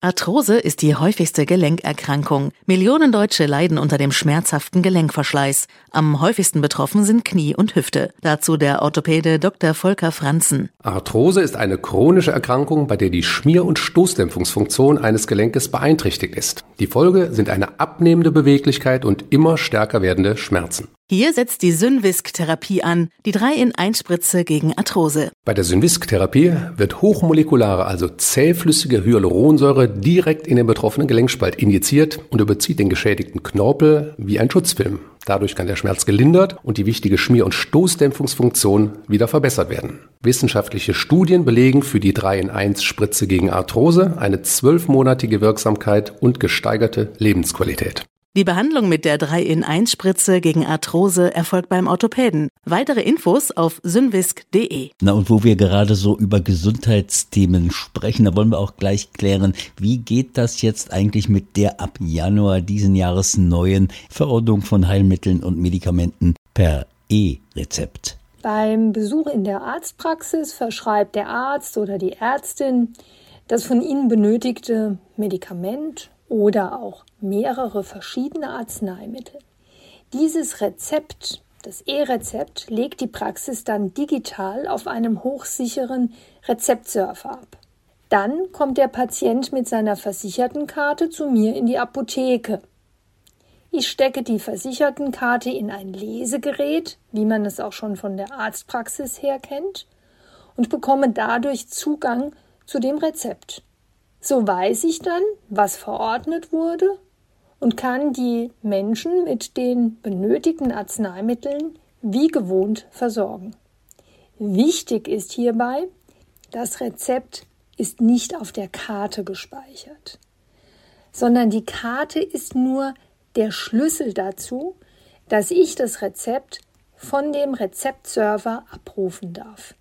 Arthrose ist die häufigste Gelenkerkrankung. Millionen Deutsche leiden unter dem schmerzhaften Gelenkverschleiß. Am häufigsten betroffen sind Knie und Hüfte. Dazu der Orthopäde Dr. Volker Franzen. Arthrose ist eine chronische Erkrankung, bei der die Schmier- und Stoßdämpfungsfunktion eines Gelenkes beeinträchtigt ist. Die Folge sind eine abnehmende Beweglichkeit und immer stärker werdende Schmerzen. Hier setzt die Synvisk-Therapie an, die 3-in-1-Spritze gegen Arthrose. Bei der Synvisk-Therapie wird hochmolekulare, also zähflüssige Hyaluronsäure direkt in den betroffenen Gelenkspalt injiziert und überzieht den geschädigten Knorpel wie ein Schutzfilm. Dadurch kann der Schmerz gelindert und die wichtige Schmier- und Stoßdämpfungsfunktion wieder verbessert werden. Wissenschaftliche Studien belegen für die 3-in-1-Spritze gegen Arthrose eine zwölfmonatige Wirksamkeit und gesteigerte Lebensqualität. Die Behandlung mit der 3-in-1-Spritze gegen Arthrose erfolgt beim Orthopäden. Weitere Infos auf synvisk.de. Na und wo wir gerade so über Gesundheitsthemen sprechen, da wollen wir auch gleich klären, wie geht das jetzt eigentlich mit der ab Januar diesen Jahres neuen Verordnung von Heilmitteln und Medikamenten per E-Rezept? Beim Besuch in der Arztpraxis verschreibt der Arzt oder die Ärztin das von Ihnen benötigte Medikament oder auch mehrere verschiedene Arzneimittel. Dieses Rezept, das E-Rezept, legt die Praxis dann digital auf einem hochsicheren Rezeptsurfer ab. Dann kommt der Patient mit seiner Versichertenkarte zu mir in die Apotheke. Ich stecke die Versichertenkarte in ein Lesegerät, wie man es auch schon von der Arztpraxis her kennt, und bekomme dadurch Zugang zu dem Rezept. So weiß ich dann, was verordnet wurde und kann die Menschen mit den benötigten Arzneimitteln wie gewohnt versorgen. Wichtig ist hierbei, das Rezept ist nicht auf der Karte gespeichert, sondern die Karte ist nur der Schlüssel dazu, dass ich das Rezept von dem Rezeptserver abrufen darf.